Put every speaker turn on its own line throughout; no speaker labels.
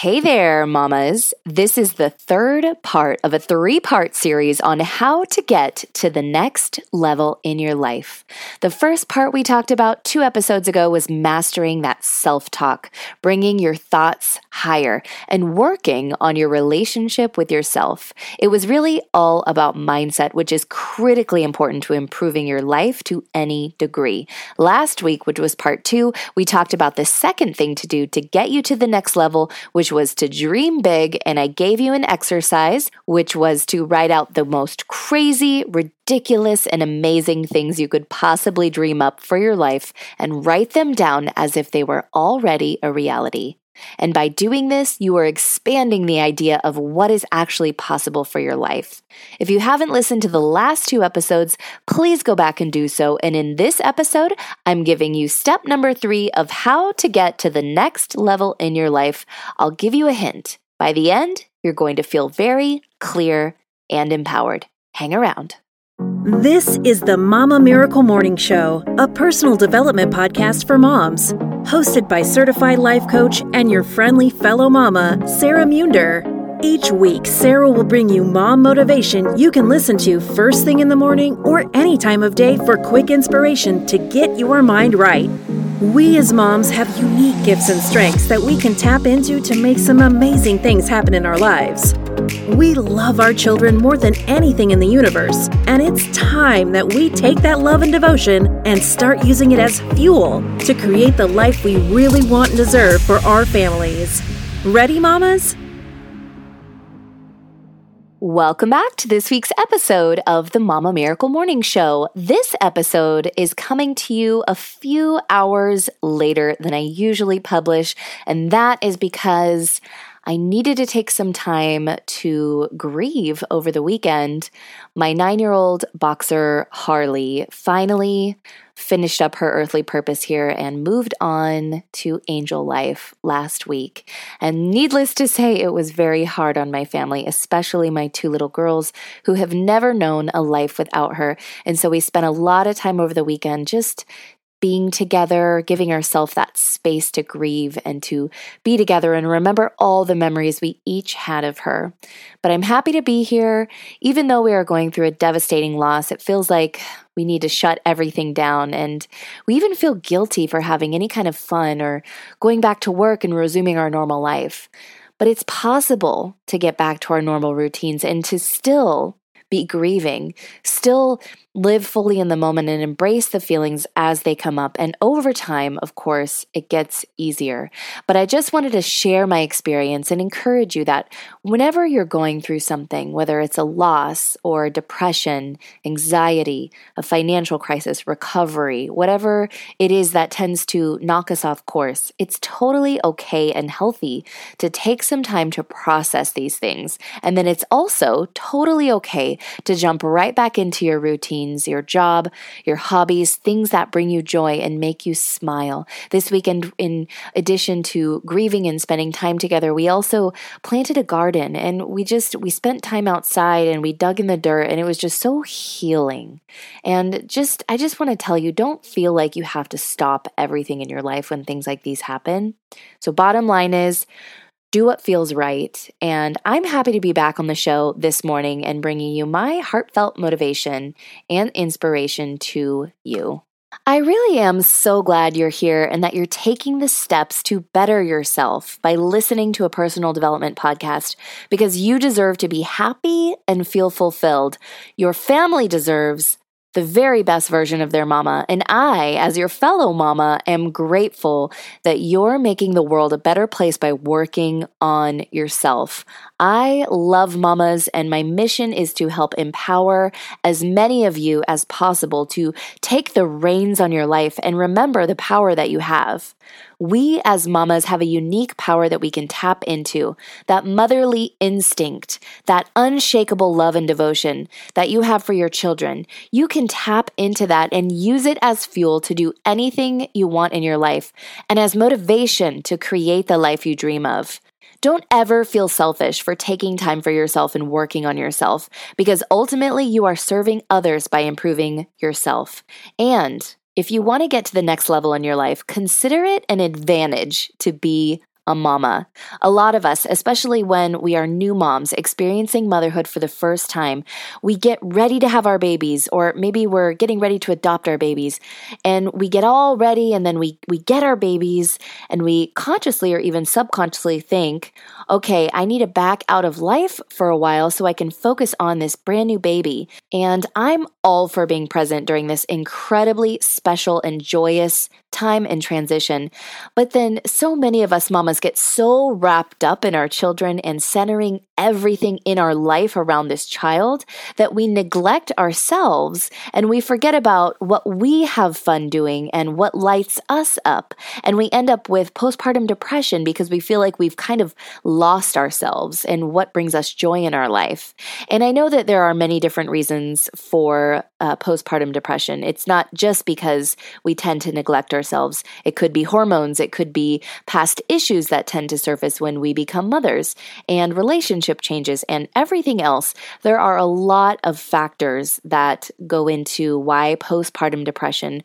Hey there, mamas. This is the third part of a three part series on how to get to the next level in your life. The first part we talked about two episodes ago was mastering that self talk, bringing your thoughts higher, and working on your relationship with yourself. It was really all about mindset, which is critically important to improving your life to any degree. Last week, which was part two, we talked about the second thing to do to get you to the next level, which which was to dream big, and I gave you an exercise, which was to write out the most crazy, ridiculous, and amazing things you could possibly dream up for your life and write them down as if they were already a reality. And by doing this, you are expanding the idea of what is actually possible for your life. If you haven't listened to the last two episodes, please go back and do so. And in this episode, I'm giving you step number three of how to get to the next level in your life. I'll give you a hint. By the end, you're going to feel very clear and empowered. Hang around.
This is the Mama Miracle Morning Show, a personal development podcast for moms hosted by certified life coach and your friendly fellow mama, Sarah Munder. Each week, Sarah will bring you mom motivation you can listen to first thing in the morning or any time of day for quick inspiration to get your mind right. We as moms have unique gifts and strengths that we can tap into to make some amazing things happen in our lives. We love our children more than anything in the universe, and it's time that we take that love and devotion and start using it as fuel to create the life we really want and deserve for our families. Ready, mamas?
Welcome back to this week's episode of the Mama Miracle Morning Show. This episode is coming to you a few hours later than I usually publish, and that is because I needed to take some time to grieve over the weekend. My nine year old boxer, Harley, finally finished up her earthly purpose here and moved on to angel life last week. And needless to say, it was very hard on my family, especially my two little girls who have never known a life without her. And so we spent a lot of time over the weekend just being together, giving ourselves that space to grieve and to be together and remember all the memories we each had of her. But I'm happy to be here. Even though we are going through a devastating loss, it feels like we need to shut everything down. And we even feel guilty for having any kind of fun or going back to work and resuming our normal life. But it's possible to get back to our normal routines and to still be grieving, still live fully in the moment and embrace the feelings as they come up. And over time, of course, it gets easier. But I just wanted to share my experience and encourage you that whenever you're going through something, whether it's a loss or depression, anxiety, a financial crisis, recovery, whatever it is that tends to knock us off course, it's totally okay and healthy to take some time to process these things. And then it's also totally okay to jump right back into your routine routines, your job, your hobbies, things that bring you joy and make you smile. This weekend, in addition to grieving and spending time together, we also planted a garden and we just, we spent time outside and we dug in the dirt and it was just so healing. And just, I just want to tell you, don't feel like you have to stop everything in your life when things like these happen. So, bottom line is, do what feels right. And I'm happy to be back on the show this morning and bringing you my heartfelt motivation and inspiration to you. I really am so glad you're here and that you're taking the steps to better yourself by listening to a personal development podcast because you deserve to be happy and feel fulfilled. Your family deserves the very best version of their mama. And I, as your fellow mama, am grateful that you're making the world a better place by working on yourself. I love mamas, and my mission is to help empower as many of you as possible to take the reins on your life and remember the power that you have. We as mamas have a unique power that we can tap into that motherly instinct, that unshakable love and devotion that you have for your children. You can tap into that and use it as fuel to do anything you want in your life and as motivation to create the life you dream of. Don't ever feel selfish for taking time for yourself and working on yourself because ultimately you are serving others by improving yourself. And if you want to get to the next level in your life, consider it an advantage to be a mama. A lot of us, especially when we are new moms experiencing motherhood for the first time, we get ready to have our babies, or maybe we're getting ready to adopt our babies, and we get all ready and then we, we get our babies and we consciously or even subconsciously think, okay, I need to back out of life for a while so I can focus on this brand new baby. And I'm all for being present during this incredibly special and joyous time in transition. But then so many of us mamas get so wrapped up in our children and centering everything in our life around this child that we neglect ourselves and we forget about what we have fun doing and what lights us up. And we end up with postpartum depression because we feel like we've kind of lost ourselves and what brings us joy in our life. And I know that there are many different reasons for uh, postpartum depression. It's not just because we tend to neglect ourselves. It could be hormones, it could be past issues that tend to surface when we become mothers, and relationship changes, and everything else. There are a lot of factors that go into why postpartum depression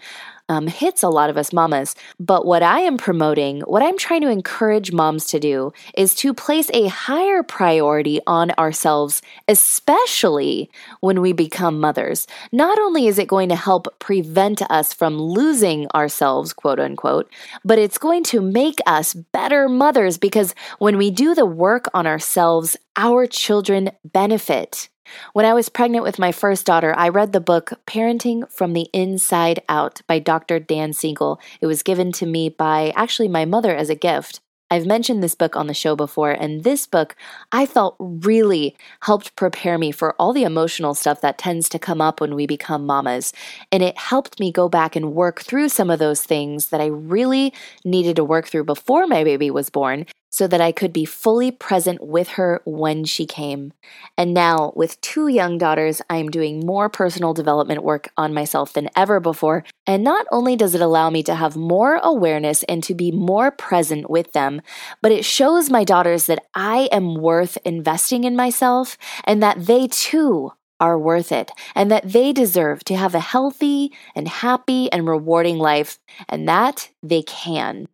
um, hits a lot of us mamas. But what I am promoting, what I'm trying to encourage moms to do, is to place a higher priority on ourselves, especially when we become mothers. Not only is it going to help prevent us from losing ourselves, quote unquote, but it's going to make us better mothers because when we do the work on ourselves, our children benefit. When I was pregnant with my first daughter, I read the book Parenting from the Inside Out by Dr. Dan Siegel. It was given to me by actually my mother as a gift. I've mentioned this book on the show before, and this book I felt really helped prepare me for all the emotional stuff that tends to come up when we become mamas. And it helped me go back and work through some of those things that I really needed to work through before my baby was born so that I could be fully present with her when she came. And now, with two young daughters, I am doing more personal development work on myself than ever before. And not only does it allow me to have more awareness and to be more present with them, but it shows my daughters that I am worth investing in myself and that they too are worth it and that they deserve to have a healthy and happy and rewarding life and that they can.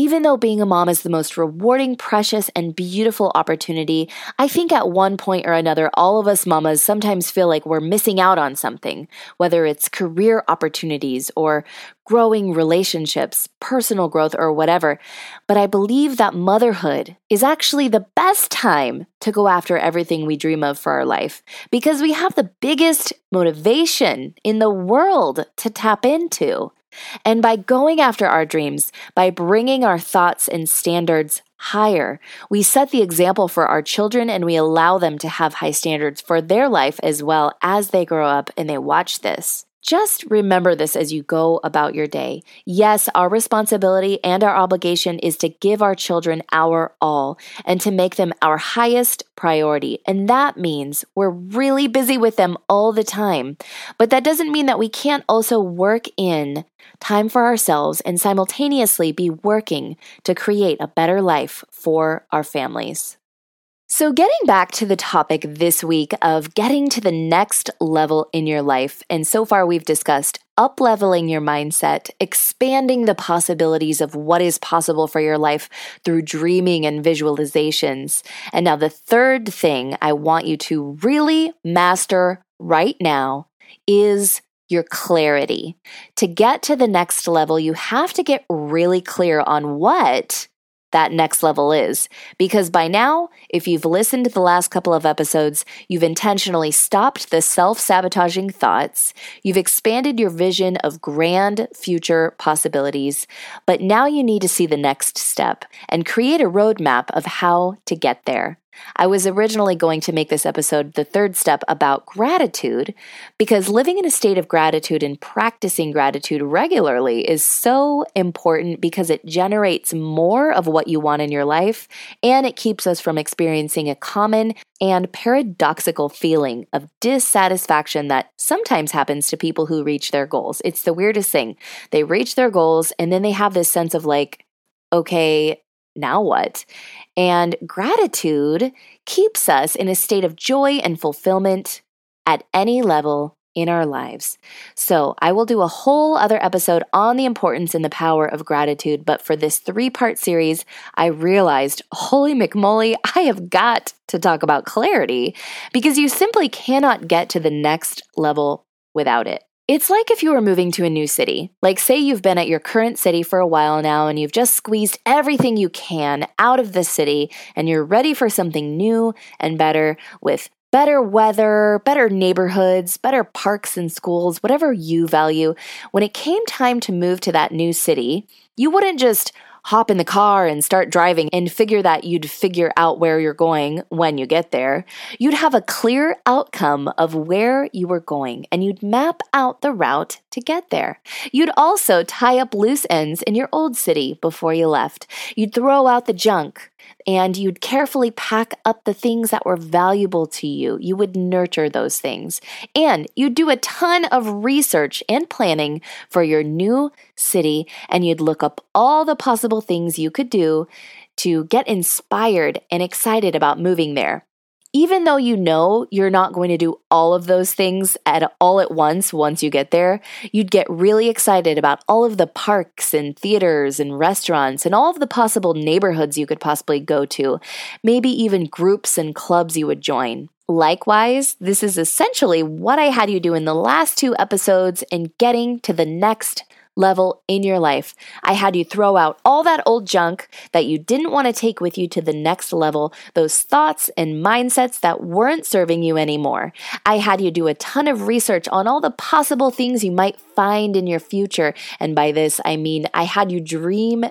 Even though being a mom is the most rewarding, precious, and beautiful opportunity, I think at one point or another, all of us mamas sometimes feel like we're missing out on something, whether it's career opportunities or growing relationships, personal growth, or whatever. But I believe that motherhood is actually the best time to go after everything we dream of for our life because we have the biggest motivation in the world to tap into. And by going after our dreams, by bringing our thoughts and standards higher, we set the example for our children and we allow them to have high standards for their life as well as they grow up and they watch this. Just remember this as you go about your day. Yes, our responsibility and our obligation is to give our children our all and to make them our highest priority. And that means we're really busy with them all the time. But that doesn't mean that we can't also work in time for ourselves and simultaneously be working to create a better life for our families. So, getting back to the topic this week of getting to the next level in your life, and so far we've discussed up leveling your mindset, expanding the possibilities of what is possible for your life through dreaming and visualizations. And now, the third thing I want you to really master right now is your clarity. To get to the next level, you have to get really clear on what that next level is. Because by now, if you've listened to the last couple of episodes, you've intentionally stopped the self sabotaging thoughts, you've expanded your vision of grand future possibilities, but now you need to see the next step and create a roadmap of how to get there. I was originally going to make this episode the third step about gratitude because living in a state of gratitude and practicing gratitude regularly is so important because it generates more of what you want in your life and it keeps us from experiencing a common and paradoxical feeling of dissatisfaction that sometimes happens to people who reach their goals. It's the weirdest thing. They reach their goals and then they have this sense of like, okay, now what? And gratitude keeps us in a state of joy and fulfillment at any level in our lives. So, I will do a whole other episode on the importance and the power of gratitude. But for this three part series, I realized, holy McMolly, I have got to talk about clarity because you simply cannot get to the next level without it. It's like if you were moving to a new city. Like, say you've been at your current city for a while now and you've just squeezed everything you can out of the city and you're ready for something new and better with better weather, better neighborhoods, better parks and schools, whatever you value. When it came time to move to that new city, you wouldn't just hop in the car and start driving and figure that you'd figure out where you're going when you get there. You'd have a clear outcome of where you were going and you'd map out the route to get there. You'd also tie up loose ends in your old city before you left. You'd throw out the junk and you'd carefully pack up the things that were valuable to you. You would nurture those things. And you'd do a ton of research and planning for your new city, and you'd look up all the possible things you could do to get inspired and excited about moving there even though you know you're not going to do all of those things at all at once once you get there, you'd get really excited about all of the parks and theaters and restaurants and all of the possible neighborhoods you could possibly go to, maybe even groups and clubs you would join. Likewise, this is essentially what I had you do in the last two episodes in getting to the next level in your life. I had you throw out all that old junk that you didn't want to take with you to the next level, those thoughts and mindsets that weren't serving you anymore. I had you do a ton of research on all the possible things you might find in your future. And by this, I mean I had you dream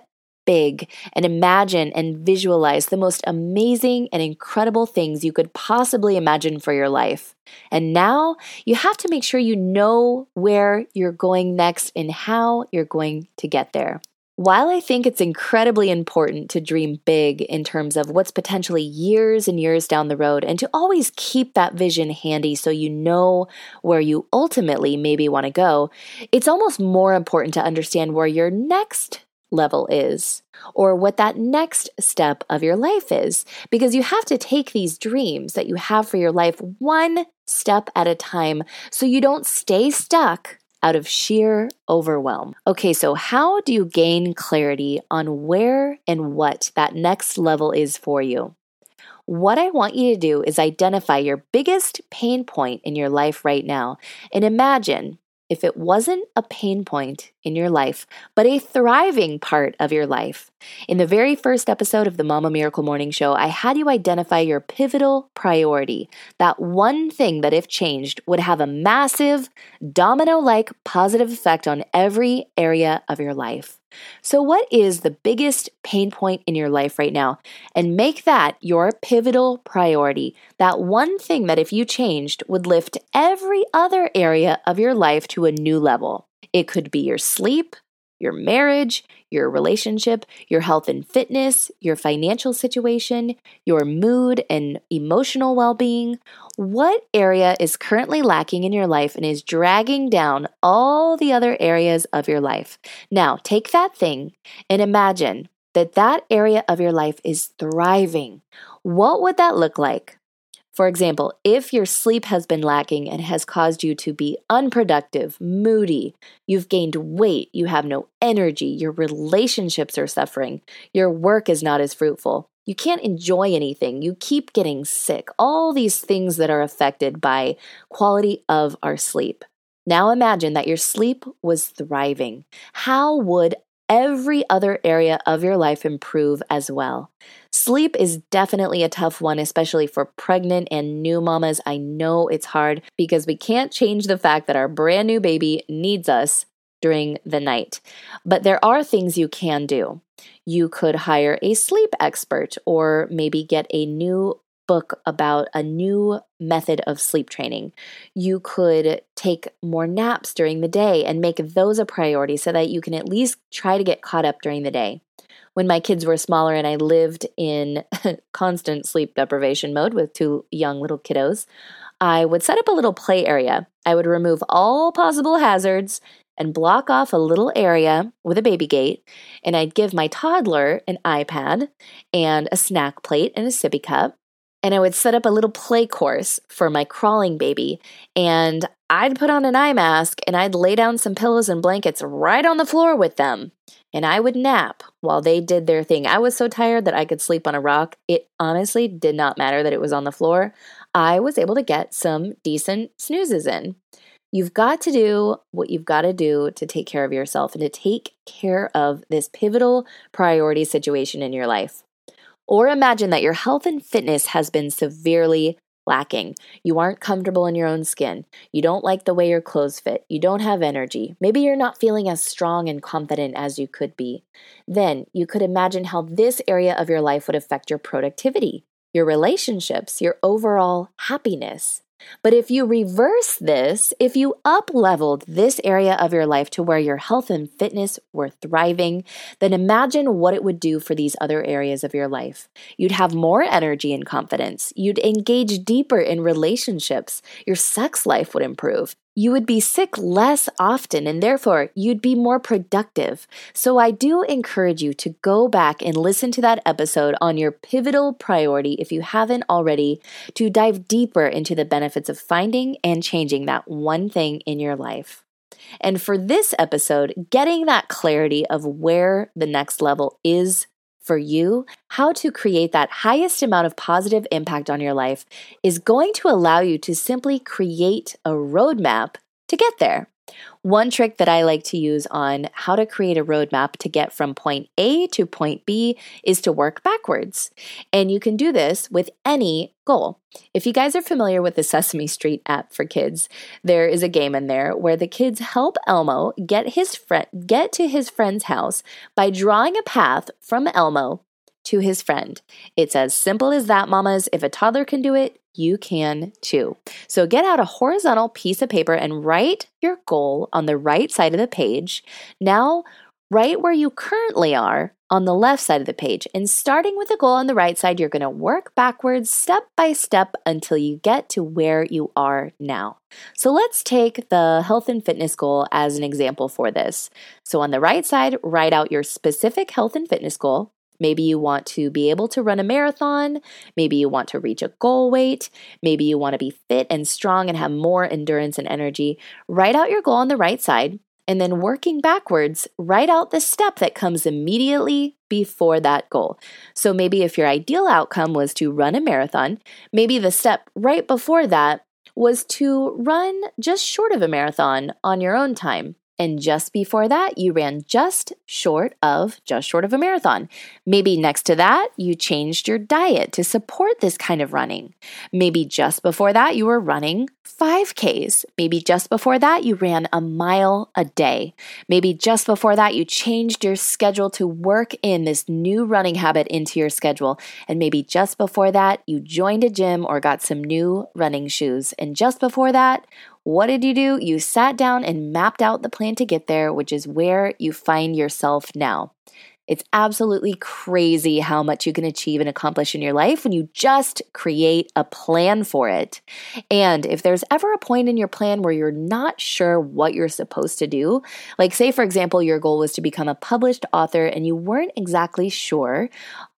big and imagine and visualize the most amazing and incredible things you could possibly imagine for your life. And now you have to make sure you know where you're going next and how you're going to get there. While I think it's incredibly important to dream big in terms of what's potentially years and years down the road, and to always keep that vision handy so you know where you ultimately maybe want to go, it's almost more important to understand where your next level is or what that next step of your life is because you have to take these dreams that you have for your life one step at a time so you don't stay stuck out of sheer overwhelm. Okay, so how do you gain clarity on where and what that next level is for you? What I want you to do is identify your biggest pain point in your life right now and imagine if it wasn't a pain point in your life, but a thriving part of your life. In the very first episode of the Mama Miracle Morning Show, I had you identify your pivotal priority, that one thing that, if changed, would have a massive, domino like positive effect on every area of your life. So, what is the biggest pain point in your life right now? And make that your pivotal priority. That one thing that, if you changed, would lift every other area of your life to a new level. It could be your sleep, your marriage, your relationship, your health and fitness, your financial situation, your mood and emotional well being. What area is currently lacking in your life and is dragging down all the other areas of your life? Now, take that thing and imagine that that area of your life is thriving. What would that look like? For example, if your sleep has been lacking and has caused you to be unproductive, moody, you've gained weight, you have no energy, your relationships are suffering, your work is not as fruitful, you can't enjoy anything, you keep getting sick, all these things that are affected by quality of our sleep. Now imagine that your sleep was thriving. How would every other area of your life improve as well. Sleep is definitely a tough one, especially for pregnant and new mamas. I know it's hard because we can't change the fact that our brand new baby needs us during the night. But there are things you can do. You could hire a sleep expert or maybe get a new book about a new method of sleep training. You could take more naps during the day and make those a priority so that you can at least try to get caught up during the day. When my kids were smaller and I lived in constant sleep deprivation mode with two young little kiddos, I would set up a little play area. I would remove all possible hazards and block off a little area with a baby gate, and I'd give my toddler an iPad and a snack plate and a sippy cup and I would set up a little play course for my crawling baby. And I'd put on an eye mask and I'd lay down some pillows and blankets right on the floor with them. And I would nap while they did their thing. I was so tired that I could sleep on a rock. It honestly did not matter that it was on the floor. I was able to get some decent snoozes in. You've got to do what you've got to do to take care of yourself and to take care of this pivotal priority situation in your life. Or imagine that your health and fitness has been severely lacking. You aren't comfortable in your own skin. You don't like the way your clothes fit. You don't have energy. Maybe you're not feeling as strong and confident as you could be. Then you could imagine how this area of your life would affect your productivity, your relationships, your overall happiness. But if you reverse this, if you up leveled this area of your life to where your health and fitness were thriving, then imagine what it would do for these other areas of your life. You'd have more energy and confidence. You'd engage deeper in relationships. Your sex life would improve you would be sick less often and therefore you'd be more productive. So I do encourage you to go back and listen to that episode on your pivotal priority if you haven't already to dive deeper into the benefits of finding and changing that one thing in your life. And for this episode, getting that clarity of where the next level is for you, how to create that highest amount of positive impact on your life is going to allow you to simply create a roadmap to get there. One trick that I like to use on how to create a roadmap to get from point A to point B is to work backwards. And you can do this with any goal. If you guys are familiar with the Sesame Street app for kids, there is a game in there where the kids help Elmo get his friend get to his friend's house by drawing a path from Elmo to his friend. It's as simple as that, mamas. If a toddler can do it, you can too. So get out a horizontal piece of paper and write your goal on the right side of the page. Now, right where you currently are on the left side of the page. And starting with the goal on the right side, you're going to work backwards step by step until you get to where you are now. So let's take the health and fitness goal as an example for this. So on the right side, write out your specific health and fitness goal. Maybe you want to be able to run a marathon. Maybe you want to reach a goal weight. Maybe you want to be fit and strong and have more endurance and energy. Write out your goal on the right side and then working backwards, write out the step that comes immediately before that goal. So maybe if your ideal outcome was to run a marathon, maybe the step right before that was to run just short of a marathon on your own time. And just before that, you ran just short of just short of a marathon. Maybe next to that, you changed your diet to support this kind of running. Maybe just before that, you were running 5Ks. Maybe just before that, you ran a mile a day. Maybe just before that, you changed your schedule to work in this new running habit into your schedule. And maybe just before that, you joined a gym or got some new running shoes. And just before that, what did you do? You sat down and mapped out the plan to get there, which is where you find yourself now. It's absolutely crazy how much you can achieve and accomplish in your life when you just create a plan for it. And if there's ever a point in your plan where you're not sure what you're supposed to do, like say, for example, your goal was to become a published author and you weren't exactly sure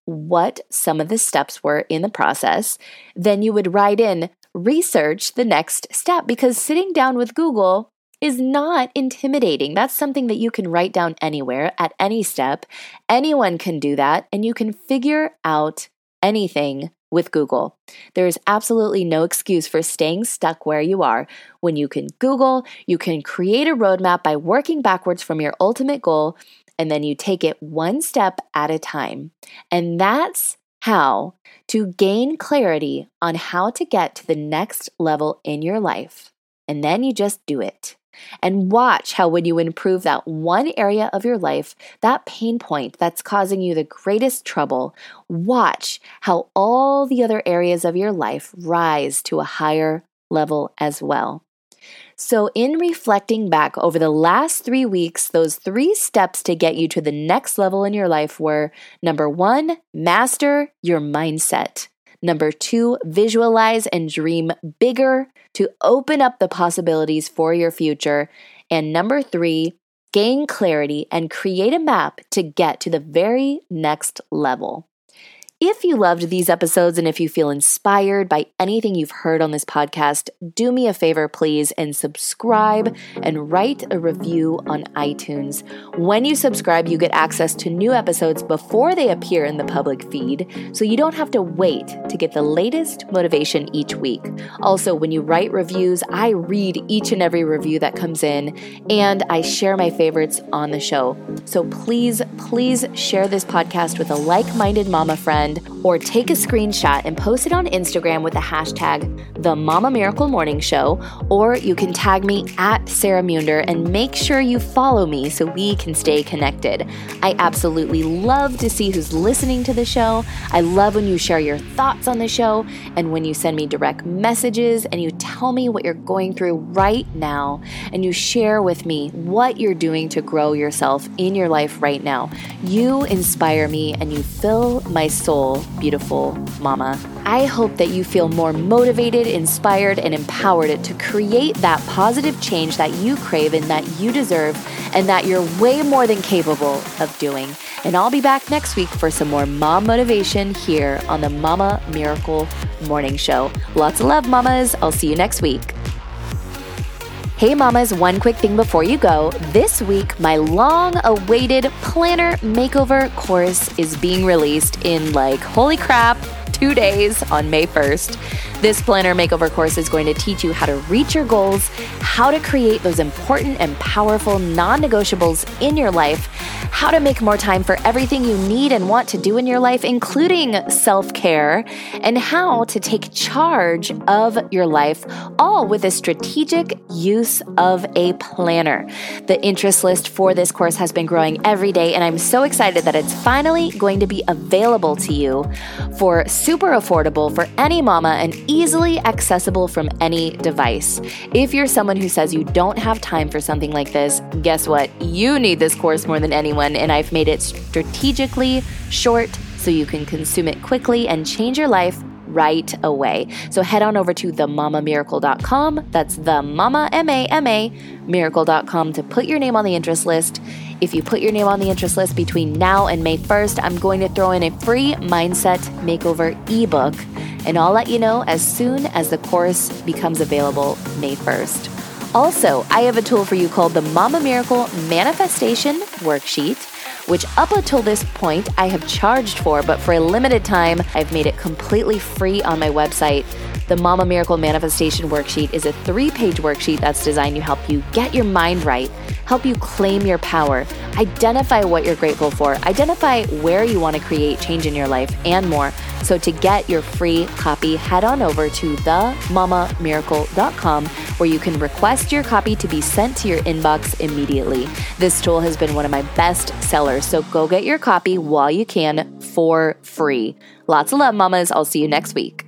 what some of the steps were in the process, then you would write in research the next step because sitting down with Google is not intimidating. That's something that you can write down anywhere at any step. Anyone can do that, and you can figure out anything with Google. There's absolutely no excuse for staying stuck where you are. When you can Google, you can create a roadmap by working backwards from your ultimate goal, and then you take it one step at a time. And that's how to gain clarity on how to get to the next level in your life. And then you just do it. And watch how, when you improve that one area of your life, that pain point that's causing you the greatest trouble, watch how all the other areas of your life rise to a higher level as well. So, in reflecting back over the last three weeks, those three steps to get you to the next level in your life were number one, master your mindset. Number two, visualize and dream bigger to open up the possibilities for your future. And number three, gain clarity and create a map to get to the very next level. If you loved these episodes and if you feel inspired by anything you've heard on this podcast, do me a favor, please, and subscribe and write a review on iTunes. When you subscribe, you get access to new episodes before they appear in the public feed, so you don't have to wait to get the latest motivation each week. Also, when you write reviews, I read each and every review that comes in and I share my favorites on the show. So please, please share this podcast with a like minded mama friend or take a screenshot and post it on Instagram with the hashtag the Mama Miracle Morning Show, or you can tag me at Sarah Munder and make sure you follow me so we can stay connected. I absolutely love to see who's listening to the show. I love when you share your thoughts on the show and when you send me direct messages and you tell me what you're going through right now and you share with me what you're doing to grow yourself in your life right now. You inspire me and you fill my soul, beautiful mama. I hope that you feel more motivated, inspired, and empowered to create that positive change that you crave and that you deserve, and that you're way more than capable of doing. And I'll be back next week for some more mom motivation here on the Mama Miracle Morning Show. Lots of love, mamas. I'll see you next week. Hey, mamas, one quick thing before you go. This week, my long awaited planner makeover course is being released in like, holy crap, two days on May 1st. This planner makeover course is going to teach you how to reach your goals, how to create those important and powerful non negotiables in your life, how to make more time for everything you need and want to do in your life, including self care, and how to take charge of your life, all with a strategic use of a planner. The interest list for this course has been growing every day, and I'm so excited that it's finally going to be available to you for super affordable for any mama and easily accessible from any device. If you're someone who says you don't have time for something like this, guess what? You need this course more than anyone, and I've made it strategically short so you can consume it quickly and change your life right away. So head on over to themamamiracle.com. That's the mama M A M A miracle.com to put your name on the interest list. If you put your name on the interest list between now and May 1st, I'm going to throw in a free mindset makeover ebook and I'll let you know as soon as the course becomes available May 1st. Also, I have a tool for you called the Mama Miracle Manifestation Worksheet, which up until this point I have charged for, but for a limited time, I've made it completely free on my website. The Mama Miracle Manifestation Worksheet is a three page worksheet that's designed to help you get your mind right, help you claim your power, identify what you're grateful for, identify where you want to create change in your life, and more. So to get your free copy, head on over to themamamiracle.com where you can request your copy to be sent to your inbox immediately. This tool has been one of my best sellers, so go get your copy while you can for free. Lots of love, mamas. I'll see you next week.